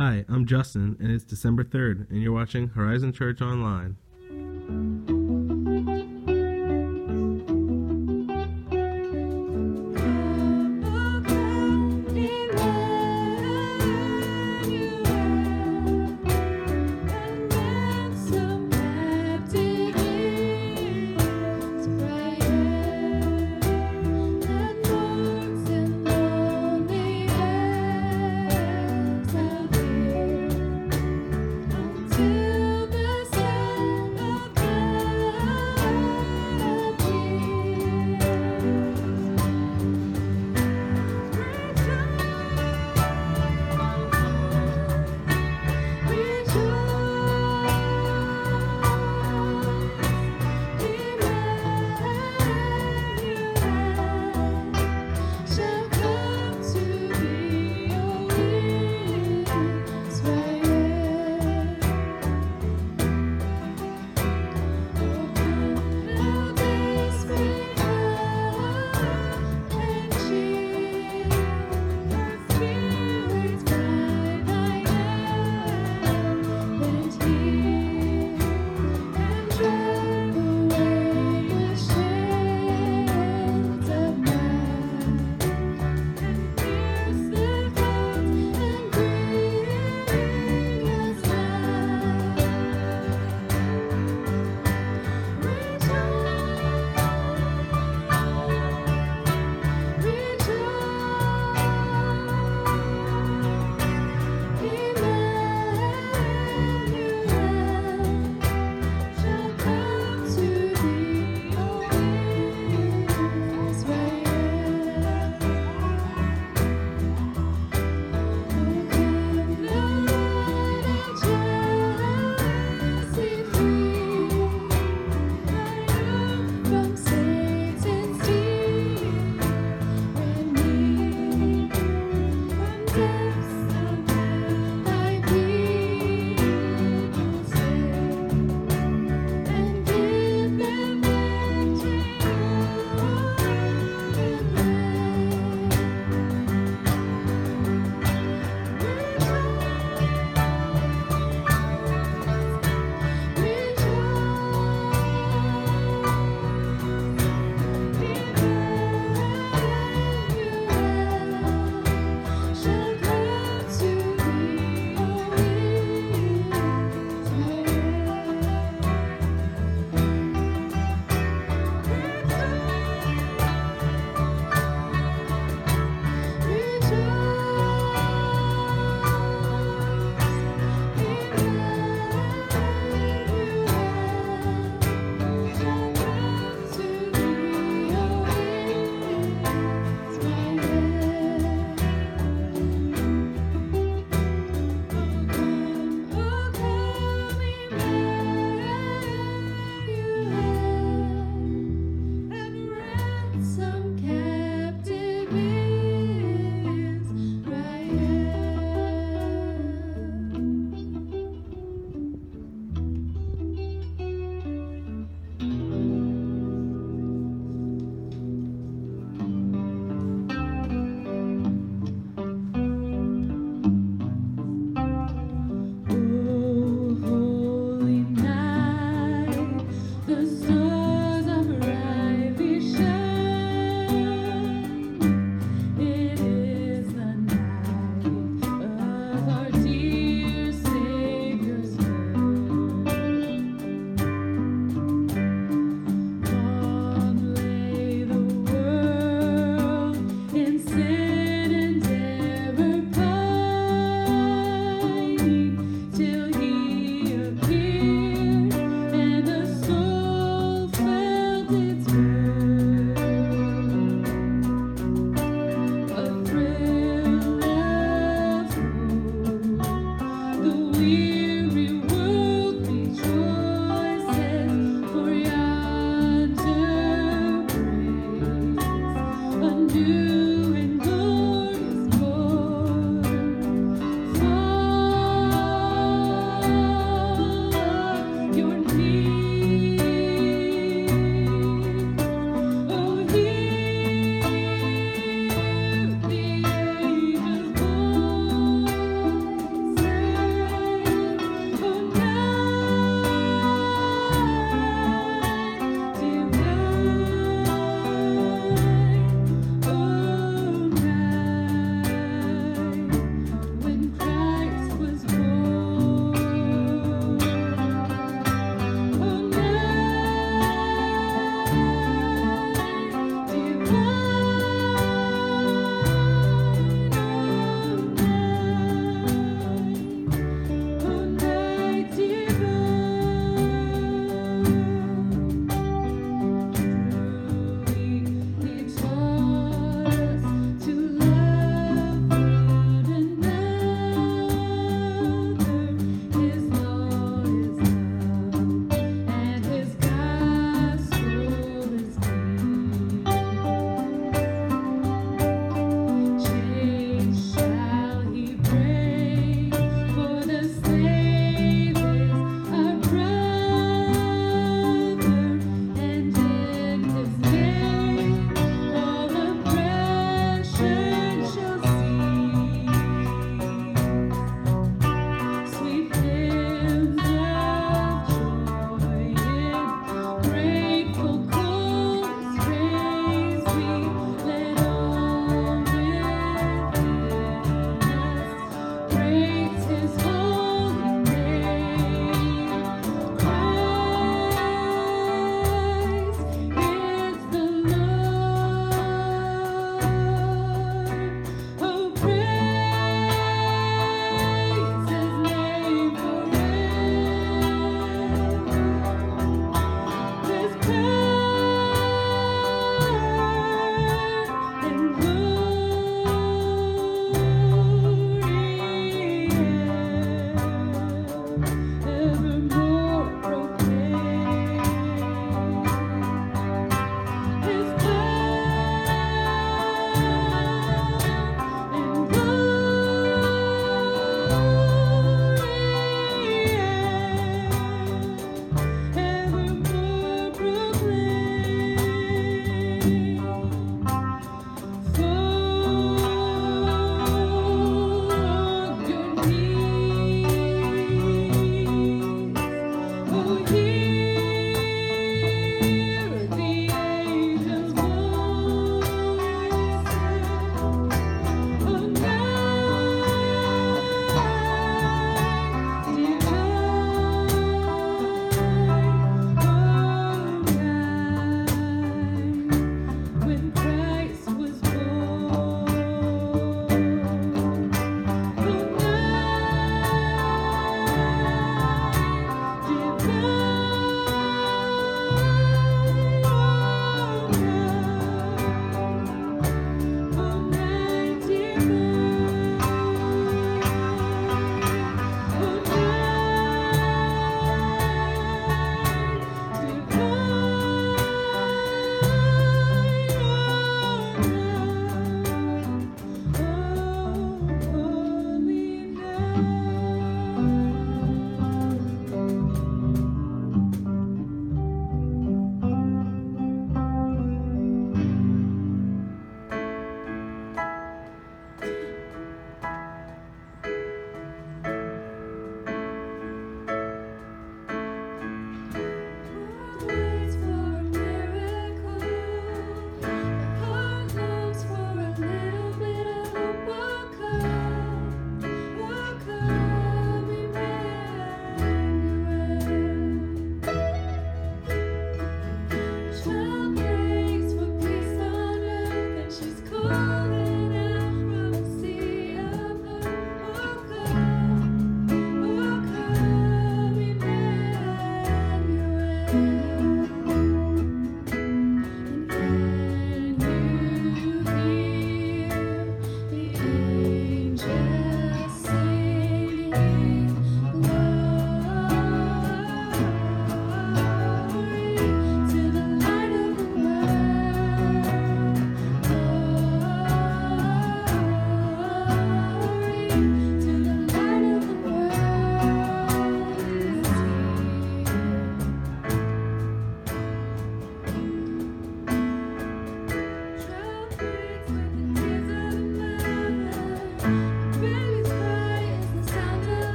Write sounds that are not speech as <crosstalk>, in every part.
Hi, I'm Justin, and it's December 3rd, and you're watching Horizon Church Online.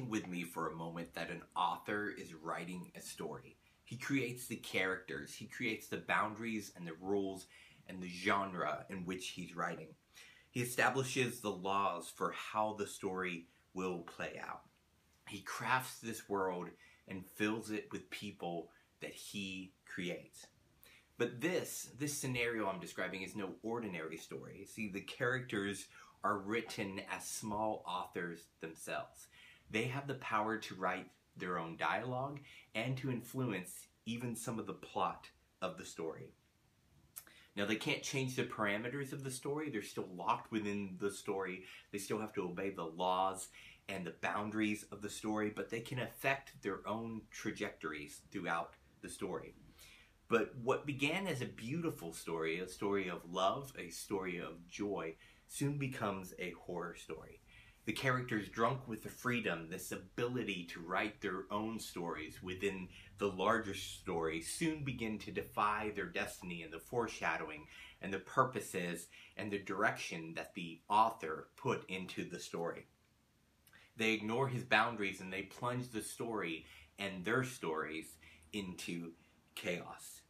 Imagine with me for a moment that an author is writing a story. He creates the characters, he creates the boundaries and the rules and the genre in which he's writing. He establishes the laws for how the story will play out. He crafts this world and fills it with people that he creates. But this, this scenario I'm describing is no ordinary story. See, the characters are written as small authors themselves. They have the power to write their own dialogue and to influence even some of the plot of the story. Now, they can't change the parameters of the story. They're still locked within the story. They still have to obey the laws and the boundaries of the story, but they can affect their own trajectories throughout the story. But what began as a beautiful story, a story of love, a story of joy, soon becomes a horror story. The characters, drunk with the freedom, this ability to write their own stories within the larger story, soon begin to defy their destiny and the foreshadowing and the purposes and the direction that the author put into the story. They ignore his boundaries and they plunge the story and their stories into chaos.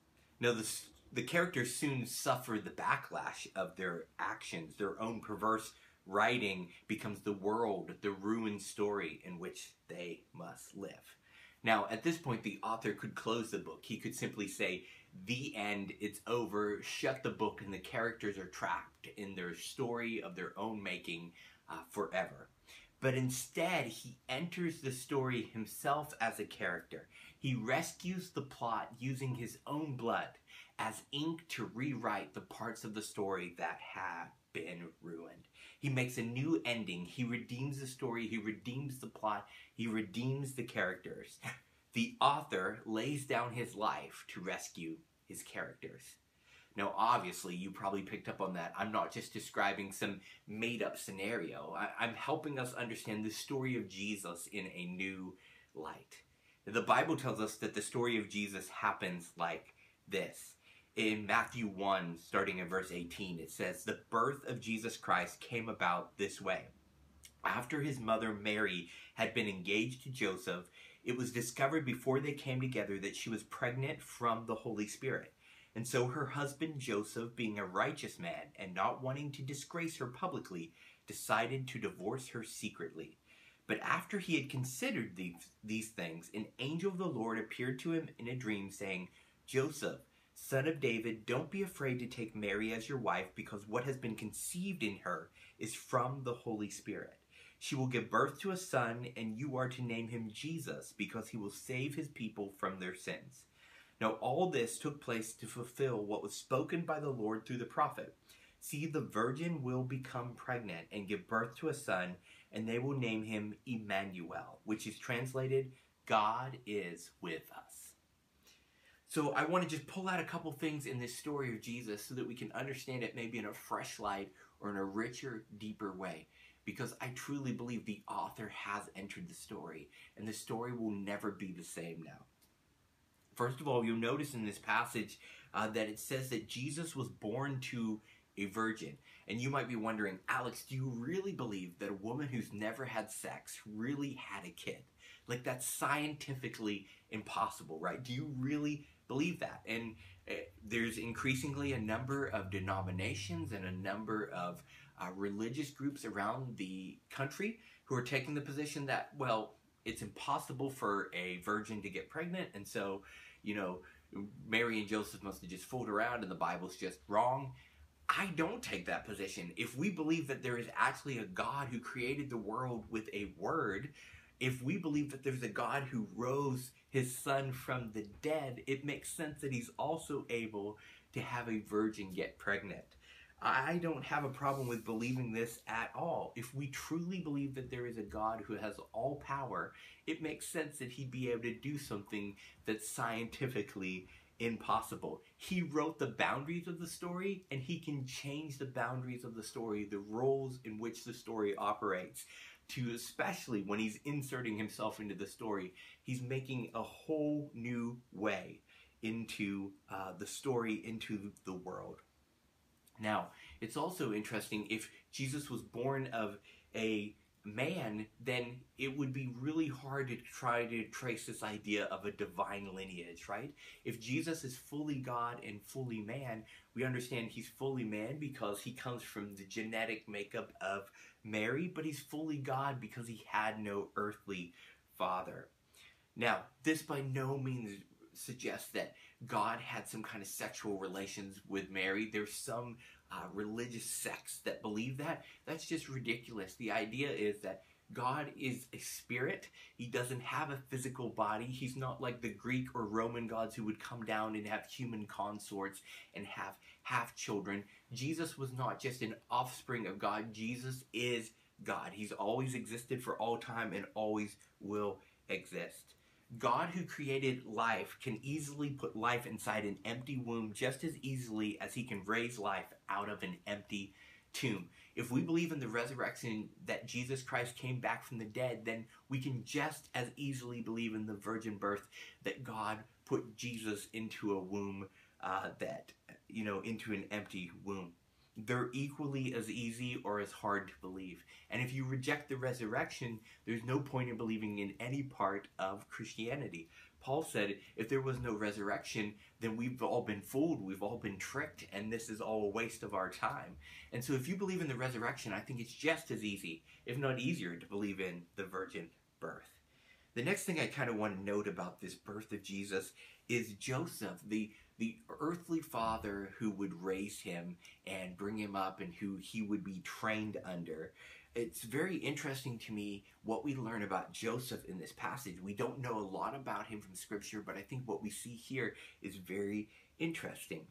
Now, the, the characters soon suffer the backlash of their actions. Their own perverse writing becomes the world, the ruined story in which they must live. Now, at this point, the author could close the book. He could simply say, The end, it's over, shut the book, and the characters are trapped in their story of their own making uh, forever. But instead, he enters the story himself as a character. He rescues the plot using his own blood as ink to rewrite the parts of the story that have been ruined. He makes a new ending. He redeems the story. He redeems the plot. He redeems the characters. <laughs> The author lays down his life to rescue his characters. Now, obviously, you probably picked up on that. I'm not just describing some made up scenario, I- am helping us understand the story of Jesus in a new light. The Bible tells us that the story of Jesus happens like this. In Matthew 1, starting in verse 18, it says, The birth of Jesus Christ came about this way. After his mother Mary had been engaged to Joseph, it was discovered before they came together that she was pregnant from the Holy Spirit. And so her husband Joseph, being a righteous man and not wanting to disgrace her publicly, decided to divorce her secretly. But after he had considered these, these things, an angel of the Lord appeared to him in a dream, saying, Joseph, son of David, don't be afraid to take Mary as your wife, because what has been conceived in her is from the Holy Spirit. She will give birth to a son, and you are to name him Jesus, because he will save his people from their sins. Now, all this took place to fulfill what was spoken by the Lord through the prophet. See, the virgin will become pregnant and give birth to a son, and they will name him Emmanuel, which is translated, God is with us. So, I want to just pull out a couple things in this story of Jesus so that we can understand it maybe in a fresh light or in a richer, deeper way. Because I truly believe the author has entered the story, and the story will never be the same now. First of all, you'll notice in this passage uh, that it says that Jesus was born to a virgin. And you might be wondering, Alex, do you really believe that a woman who's never had sex really had a kid? Like, that's scientifically impossible, right? Do you really believe that? And uh, there's increasingly a number of denominations and a number of uh, religious groups around the country who are taking the position that, well, it's impossible for a virgin to get pregnant, and so you know, Mary and Joseph must have just fooled around and the Bible's just wrong. I don't take that position. If we believe that there is actually a God who created the world with a word, if we believe that there's a God who rose his son from the dead, it makes sense that he's also able to have a virgin get pregnant. I don't have a problem with believing this at all. If we truly believe that there is a God who has all power, it makes sense that he'd be able to do something that's scientifically impossible. He wrote the boundaries of the story and he can change the boundaries of the story, the roles in which the story operates. To especially when he's inserting himself into the story, he's making a whole new way into uh, the story, into the world. Now, it's also interesting if Jesus was born of a man, then it would be really hard to try to trace this idea of a divine lineage, right? If Jesus is fully God and fully man, we understand he's fully man because he comes from the genetic makeup of Mary, but he's fully God because he had no earthly father. Now, this by no means suggests that God had some kind of sexual relations with Mary. There's some uh, religious sects that believe that. That's just ridiculous. The idea is that God is a spirit. He doesn't have a physical body. He's not like the Greek or Roman gods who would come down and have human consorts and have half children. Jesus was not just an offspring of God. Jesus is God. He's always existed for all time and always will exist. God, who created life, can easily put life inside an empty womb just as easily as he can raise life out of an empty tomb. If we believe in the resurrection that Jesus Christ came back from the dead, then we can just as easily believe in the virgin birth that God put Jesus into a womb uh, that, you know, into an empty womb they're equally as easy or as hard to believe. And if you reject the resurrection, there's no point in believing in any part of Christianity. Paul said, if there was no resurrection, then we've all been fooled, we've all been tricked, and this is all a waste of our time. And so if you believe in the resurrection, I think it's just as easy, if not easier, to believe in the virgin birth. The next thing I kind of want to note about this birth of Jesus is Joseph, the the earthly father who would raise him and bring him up and who he would be trained under. It's very interesting to me what we learn about Joseph in this passage. We don't know a lot about him from scripture, but I think what we see here is very interesting.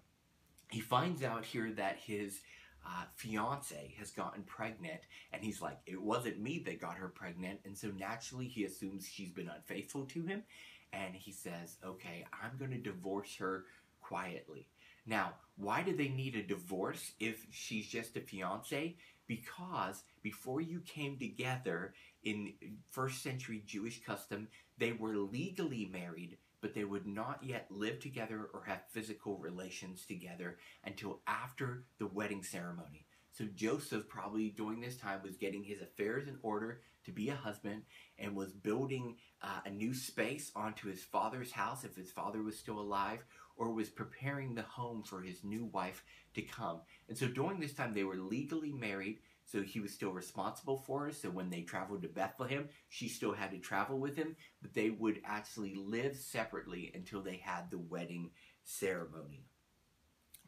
He finds out here that his uh, fiance has gotten pregnant, and he's like, It wasn't me that got her pregnant. And so naturally, he assumes she's been unfaithful to him. And he says, Okay, I'm going to divorce her quietly. Now, why do they need a divorce if she's just a fiance? Because before you came together in first century Jewish custom, they were legally married, but they would not yet live together or have physical relations together until after the wedding ceremony. So Joseph probably during this time was getting his affairs in order to be a husband and was building uh, a new space onto his father's house if his father was still alive or was preparing the home for his new wife to come. And so during this time, they were legally married, so he was still responsible for her. So when they traveled to Bethlehem, she still had to travel with him, but they would actually live separately until they had the wedding ceremony.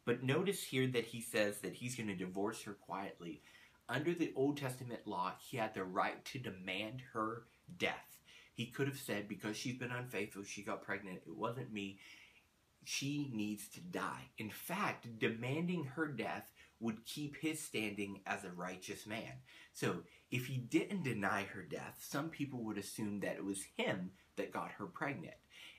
But notice here that he says that he's going to divorce her quietly. Under the Old Testament law, he had the right to demand her death. He could have said, because she's been unfaithful, she got pregnant, it wasn't me she needs to die. In fact, demanding her death would keep his standing as a righteous man. So, if he didn't deny her death, some people would assume that it was him that got her pregnant.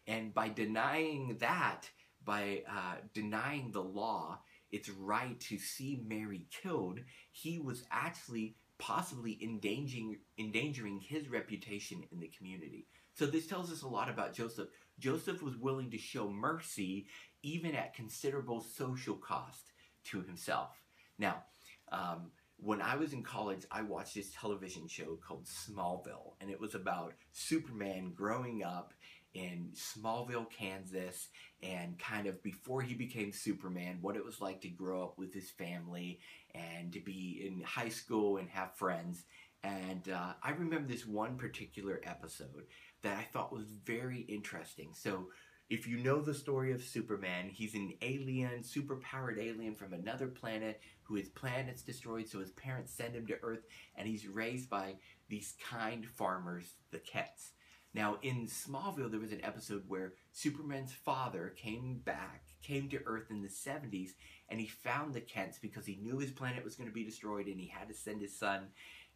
And by denying that, by uh, denying the law, its right to see Mary killed, he was actually possibly endangering, endangering his reputation in the community. So this tells us a lot about Joseph. Joseph was willing to show mercy even at considerable social cost to himself. Now, um, when I was in college, I watched this television show called Smallville, and it was about Superman growing up in Smallville, Kansas, and kind of before he became Superman, what it was like to grow up with his family and to be in high school and have friends. And uh, I remember this one particular episode that I thought was very interesting. So, if you know the story of Superman, he's an alien, superpowered alien from another planet who his planet's destroyed, so his parents send him to Earth, and he's raised by these kind farmers, the Kents. Now, in Smallville, there was an episode where Superman's father came back, came to Earth in the 70s, and he found the Kents because he knew his planet was going to be destroyed and he had to send his son.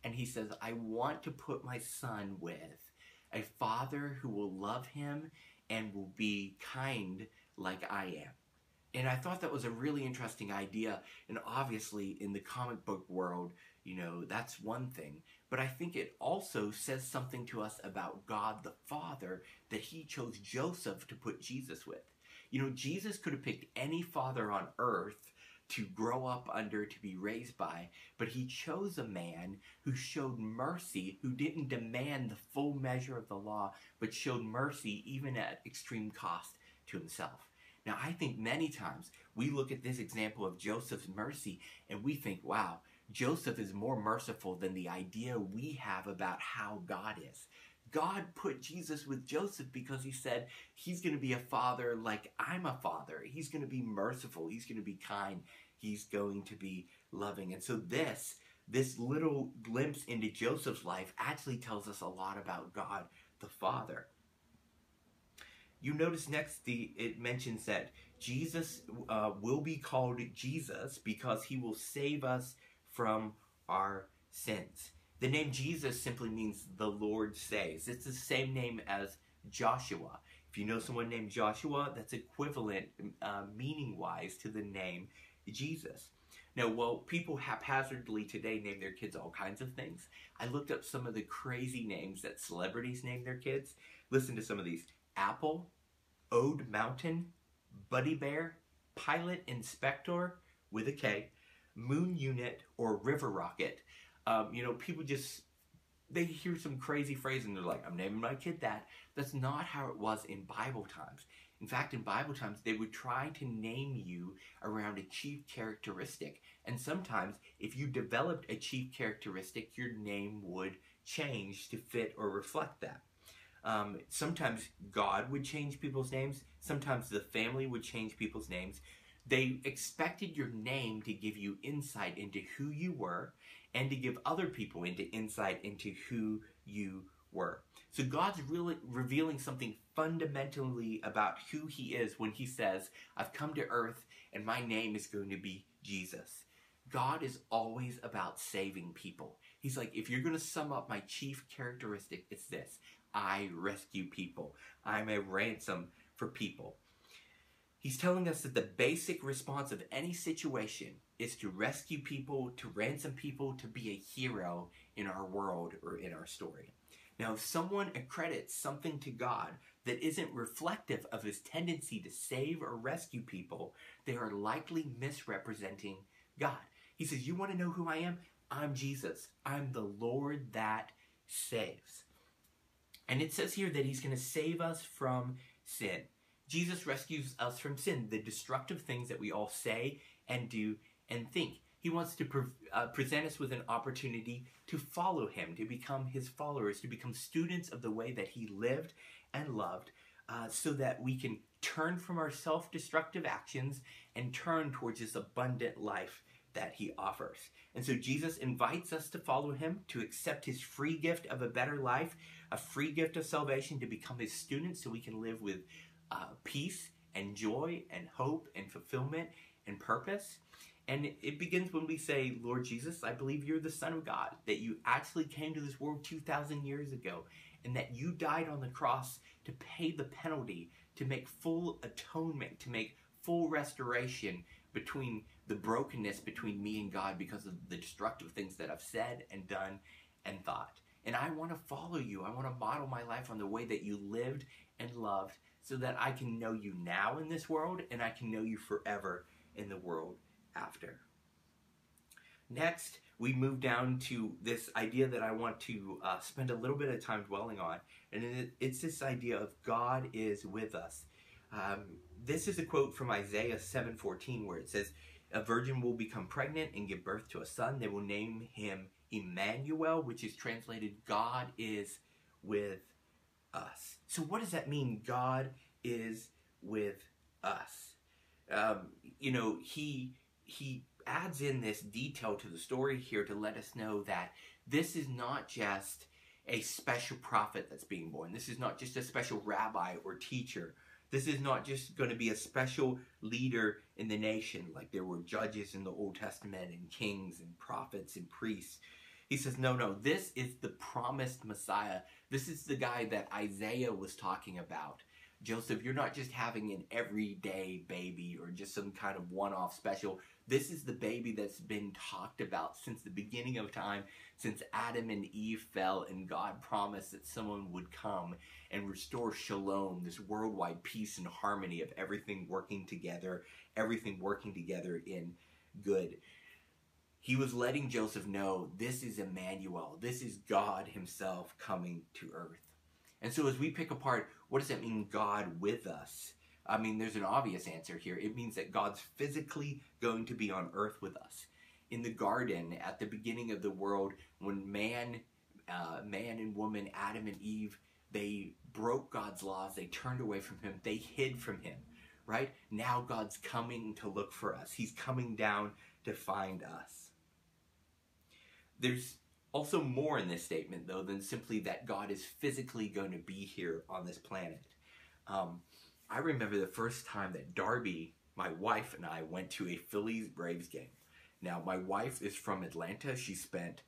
And he says, I want to put my son with a father who will love him and will be kind like I am. And I thought that was a really interesting idea. And obviously, in the comic book world, you know, that's one thing. But I think it also says something to us about God the Father that he chose Joseph to put Jesus with. You know, Jesus could have picked any father on earth to grow up under, to be raised by, but he chose a man who showed mercy, who didn't demand the full measure of the law, but showed mercy even at extreme cost to himself. Now, I think many times we look at this example of Joseph's mercy and we think, wow, Joseph is more merciful than the idea we have about how God is. God put Jesus with Joseph because he said he's going to be a father like I'm a father. He's going to be merciful. He's going to be kind. He's going to be loving. And so this this little glimpse into Joseph's life actually tells us a lot about God the Father. You notice next the it mentions that Jesus uh, will be called Jesus because he will save us from our sins. The name Jesus simply means the Lord saves. It's the same name as Joshua. If you know someone named Joshua, that's equivalent uh, meaning wise to the name Jesus. Now, well, people haphazardly today name their kids all kinds of things. I looked up some of the crazy names that celebrities name their kids. Listen to some of these Apple, Ode Mountain, Buddy Bear, Pilot Inspector with a K, Moon Unit, or River Rocket. Um, you know, people just they hear some crazy phrase and they're like, I'm naming my kid that. That's not how it was in Bible times. In fact, in Bible times, they would try to name you around a chief characteristic. And sometimes, if you developed a chief characteristic, your name would change to fit or reflect that. Um, sometimes God would change people's names. Sometimes the family would change people's names. They expected your name to give you insight into who you were and to give other people into insight into who you were. So God's really revealing something fundamentally about who he is when he says, I've come to earth and my name is going to be Jesus. God is always about saving people. He's like, if you're going to sum up my chief characteristic, it's this I rescue people. I'm a ransom for people. He's telling us that the basic response of any situation is to rescue people, to ransom people, to be a hero in our world or in our story. Now, if someone accredits something to God that isn't reflective of his tendency to save or rescue people, they are likely misrepresenting God. He says, You want to know who I am? I'm Jesus. I'm the Lord that saves. And it says here that he's going to save us from sin. Jesus rescues us from sin, the destructive things that we all say and do and think. He wants to pre- uh, present us with an opportunity to follow him, to become his followers, to become students of the way that he lived and loved, uh, so that we can turn from our self destructive actions and turn towards this abundant life that he offers. And so Jesus invites us to follow him, to accept his free gift of a better life, a free gift of salvation, to become his students so we can live with uh, peace and joy and hope and fulfillment and purpose. And it begins when we say, Lord Jesus, I believe you're the Son of God, that you actually came to this world 2,000 years ago, and that you died on the cross to pay the penalty, to make full atonement, to make full restoration between the brokenness between me and God because of the destructive things that I've said and done and thought. And I want to follow you. I want to model my life on the way that you lived and loved so that I can know you now in this world and I can know you forever in the world after. Next, we move down to this idea that I want to uh, spend a little bit of time dwelling on, and it's this idea of God is with us. Um, this is a quote from Isaiah 7:14, where it says, "A virgin will become pregnant and give birth to a son. They will name him Emmanuel, which is translated God is with us. So, what does that mean? God is with us. Um, you know, he he adds in this detail to the story here to let us know that this is not just a special prophet that's being born. This is not just a special rabbi or teacher. This is not just going to be a special leader in the nation like there were judges in the Old Testament and kings and prophets and priests. He says, no, no, this is the promised Messiah. This is the guy that Isaiah was talking about. Joseph, you're not just having an everyday baby or just some kind of one off special. This is the baby that's been talked about since the beginning of time, since Adam and Eve fell, and God promised that someone would come and restore shalom, this worldwide peace and harmony of everything working together, everything working together in good. He was letting Joseph know this is Emmanuel. This is God Himself coming to earth. And so, as we pick apart, what does that mean, God with us? I mean, there's an obvious answer here. It means that God's physically going to be on earth with us. In the garden, at the beginning of the world, when man, uh, man and woman, Adam and Eve, they broke God's laws, they turned away from Him, they hid from Him, right? Now God's coming to look for us. He's coming down to find us. There's also more in this statement, though, than simply that God is physically going to be here on this planet. Um, I remember the first time that Darby, my wife, and I went to a Phillies Braves game. Now, my wife is from Atlanta. She spent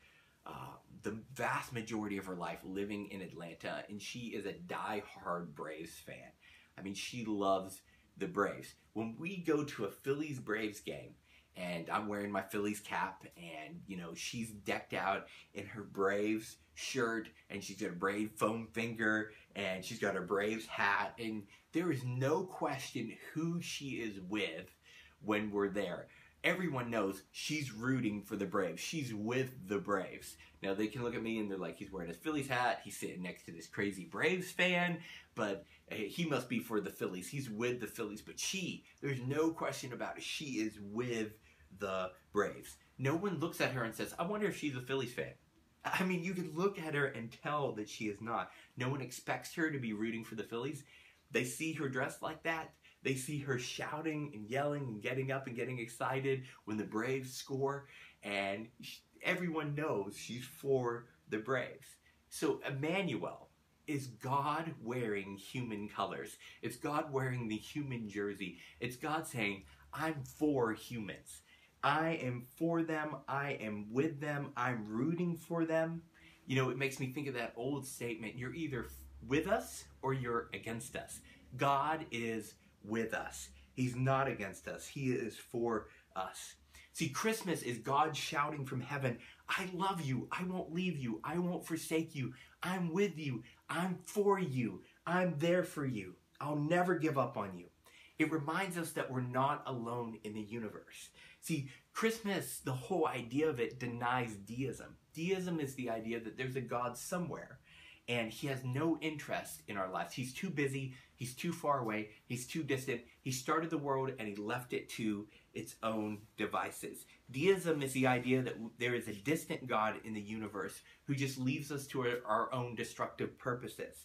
uh, the vast majority of her life living in Atlanta, and she is a die-hard Braves fan. I mean, she loves the Braves. When we go to a Phillies Braves game, and I'm wearing my Phillies cap, and you know she's decked out in her Braves shirt, and she's got a Brave foam finger, and she's got a Braves hat, and there is no question who she is with when we're there. Everyone knows she's rooting for the Braves. She's with the Braves. Now they can look at me and they're like, he's wearing his Phillies hat. He's sitting next to this crazy Braves fan, but uh, he must be for the Phillies. He's with the Phillies. But she, there's no question about it. She is with the Braves. No one looks at her and says, I wonder if she's a Phillies fan. I mean, you can look at her and tell that she is not. No one expects her to be rooting for the Phillies. They see her dressed like that. They see her shouting and yelling and getting up and getting excited when the Braves score. And everyone knows she's for the Braves. So, Emmanuel is God wearing human colors. It's God wearing the human jersey. It's God saying, I'm for humans. I am for them. I am with them. I'm rooting for them. You know, it makes me think of that old statement you're either with us or you're against us. God is with us. He's not against us. He is for us. See, Christmas is God shouting from heaven, I love you. I won't leave you. I won't forsake you. I'm with you. I'm for you. I'm there for you. I'll never give up on you. It reminds us that we're not alone in the universe. See, Christmas, the whole idea of it denies deism. Deism is the idea that there's a God somewhere and he has no interest in our lives. He's too busy, he's too far away, he's too distant. He started the world and he left it to its own devices. Deism is the idea that there is a distant God in the universe who just leaves us to our own destructive purposes.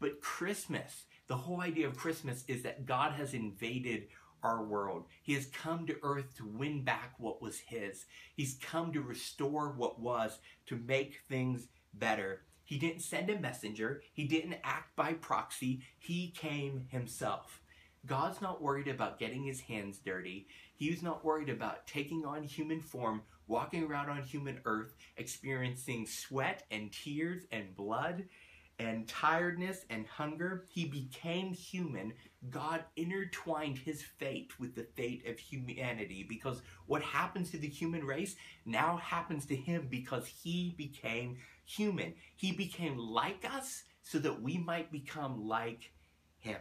But Christmas, the whole idea of Christmas is that God has invaded our world. He has come to earth to win back what was his. He's come to restore what was, to make things better. He didn't send a messenger. He didn't act by proxy. He came himself. God's not worried about getting his hands dirty. He's not worried about taking on human form, walking around on human earth, experiencing sweat and tears and blood and tiredness and hunger. He became human. God intertwined his fate with the fate of humanity because what happens to the human race now happens to him because he became human. He became like us so that we might become like him.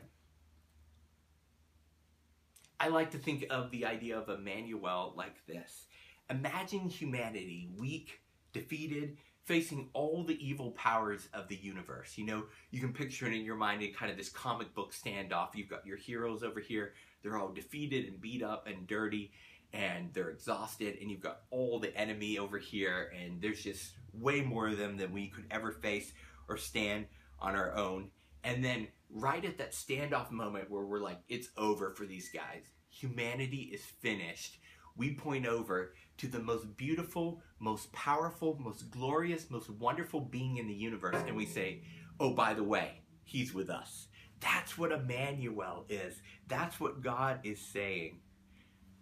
I like to think of the idea of Emmanuel like this. Imagine humanity weak, defeated, facing all the evil powers of the universe. You know, you can picture it in your mind in kind of this comic book standoff. You've got your heroes over here, they're all defeated and beat up and dirty and they're exhausted, and you've got all the enemy over here, and there's just way more of them than we could ever face or stand on our own. And then, right at that standoff moment where we're like, it's over for these guys, humanity is finished we point over to the most beautiful, most powerful, most glorious, most wonderful being in the universe, and we say, oh, by the way, he's with us. That's what Emmanuel is. That's what God is saying.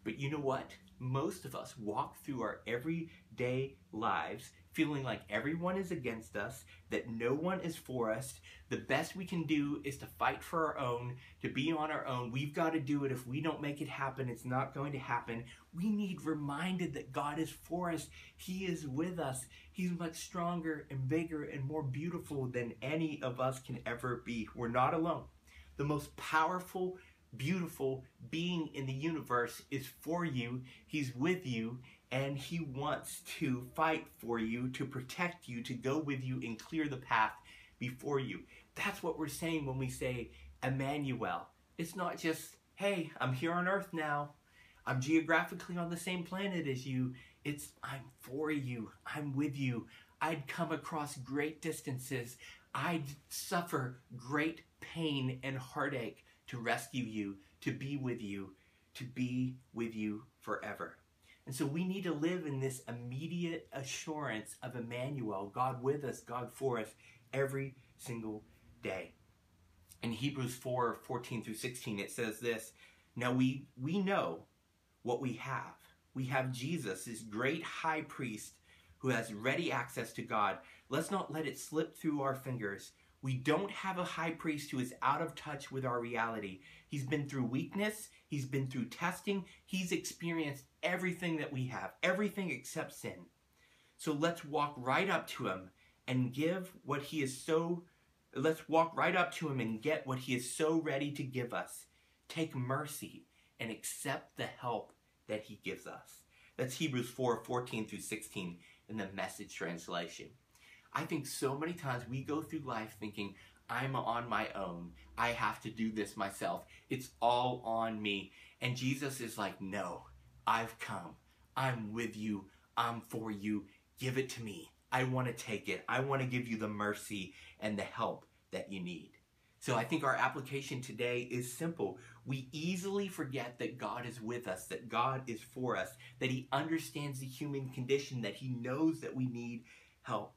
But you know what? Most of us walk through our everyday lives feeling like everyone is against us, that no one is for us. The best we can do is to fight for our own, to be on our own. We've got to do it. If we don't make it happen, it's not going to happen. We need reminded that God is for us. He is with us. He's much stronger and bigger and more beautiful than any of us can ever be. We're not alone. The most powerful beautiful being in the universe is for you. He's with you and he wants to fight for you, to protect you, to go with you and clear the path before you. That's what we're saying when we say Emmanuel. It's not just, hey, I'm here on earth now. I'm geographically on the same planet as you. It's, I'm for you. I'm with you. I'd come across great distances. I'd suffer great pain and heartache to rescue you, to be with you, to be with you forever. And so we need to live in this immediate assurance of Emmanuel, God with us, God for us, every single day. In Hebrews 4 14 through 16, it says this Now we, we know what we have. We have Jesus, this great high priest who has ready access to God. Let's not let it slip through our fingers. We don't have a high priest who is out of touch with our reality. He's been through weakness, he's been through testing, he's experienced everything that we have, everything except sin. So let's walk right up to him and give what he is so let's walk right up to him and get what he is so ready to give us. Take mercy and accept the help that he gives us. That's Hebrews 4 14 through 16 in the message translation. I think so many times we go through life thinking, I'm on my own. I have to do this myself. It's all on me. And Jesus is like, No, I've come. I'm with you. I'm for you. Give it to me. I want to take it. I want to give you the mercy and the help that you need. So I think our application today is simple. We easily forget that God is with us, that God is for us, that He understands the human condition, that He knows that we need help.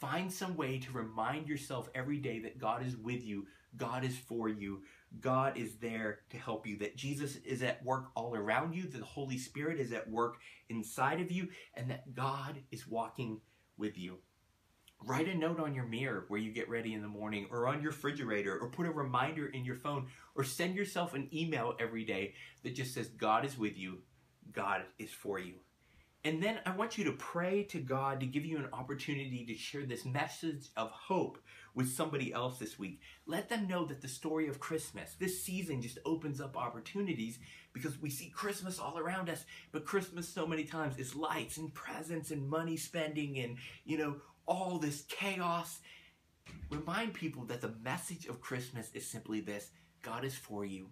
Find some way to remind yourself every day that God is with you, God is for you, God is there to help you, that Jesus is at work all around you, that the Holy Spirit is at work inside of you, and that God is walking with you. Write a note on your mirror where you get ready in the morning, or on your refrigerator, or put a reminder in your phone, or send yourself an email every day that just says, God is with you, God is for you. And then I want you to pray to God to give you an opportunity to share this message of hope with somebody else this week. Let them know that the story of Christmas, this season just opens up opportunities because we see Christmas all around us, but Christmas so many times is lights and presents and money spending and, you know, all this chaos. Remind people that the message of Christmas is simply this. God is for you,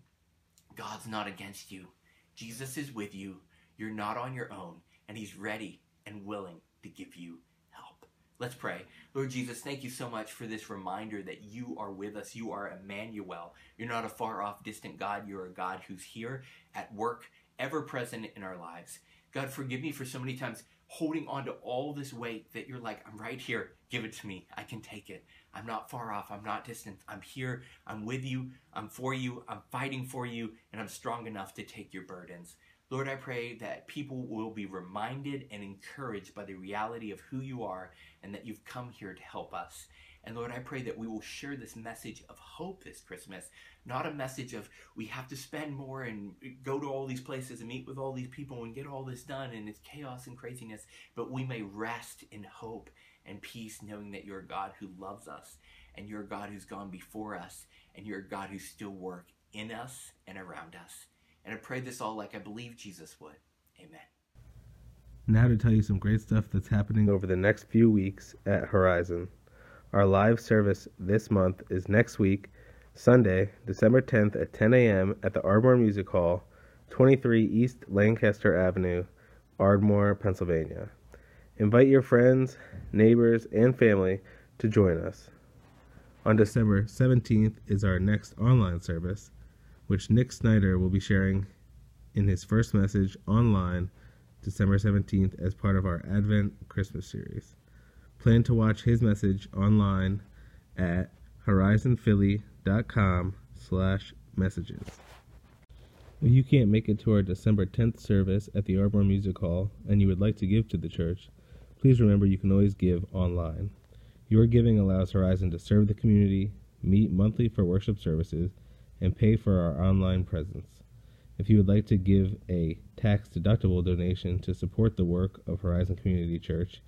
God's not against you, Jesus is with you, you're not on your own and He's ready and willing to give you help. Let's pray. Lord Jesus, thank you so much for this reminder that you are with us. You are Emmanuel. You're not a far off, distant God. You're a God who's here at work, ever present in our lives. God, forgive me for so many times holding on to all this weight that you're like, I'm right here. Give it to me. I can take it. I'm not far off. I'm not distant. I'm here. I'm with you. I'm for you. I'm fighting for you. And I'm strong enough to take your burdens. Lord, I pray that people will be reminded and encouraged by the reality of who you are and that you've come here to help us. And Lord, I pray that we will share this message of hope this Christmas, not a message of we have to spend more and go to all these places and meet with all these people and get all this done and it's chaos and craziness, but we may rest in hope and peace knowing that you're a God who loves us and you're a God who's gone before us and you're a God who still work in us and around us. And I pray this all like I believe Jesus would. Amen. Now to tell you some great stuff that's happening over the next few weeks at Horizon. Our live service this month is next week, Sunday, December 10th at 10 a.m. at the Ardmore Music Hall, 23 East Lancaster Avenue, Ardmore, Pennsylvania. Invite your friends, neighbors, and family to join us. On December 17th is our next online service which Nick Snyder will be sharing in his first message online December 17th as part of our Advent Christmas series. Plan to watch his message online at horizonphilly.com slash messages. If you can't make it to our December 10th service at the Ardmore Music Hall and you would like to give to the church, please remember you can always give online. Your giving allows Horizon to serve the community, meet monthly for worship services, and pay for our online presence. If you would like to give a tax deductible donation to support the work of Horizon Community Church,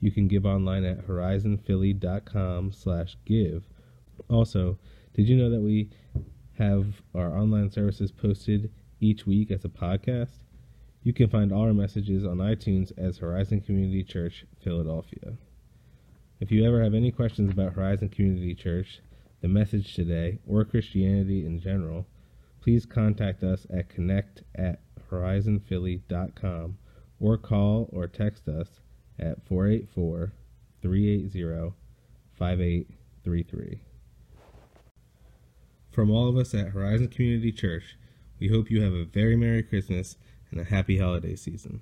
you can give online at horizonphilly.com slash give. Also, did you know that we have our online services posted each week as a podcast. You can find all our messages on iTunes as Horizon Community Church, Philadelphia. If you ever have any questions about Horizon Community Church, the message today, or Christianity in general, please contact us at connect at horizonphilly.com or call or text us at 484 380 5833. From all of us at Horizon Community Church, we hope you have a very Merry Christmas and a happy holiday season.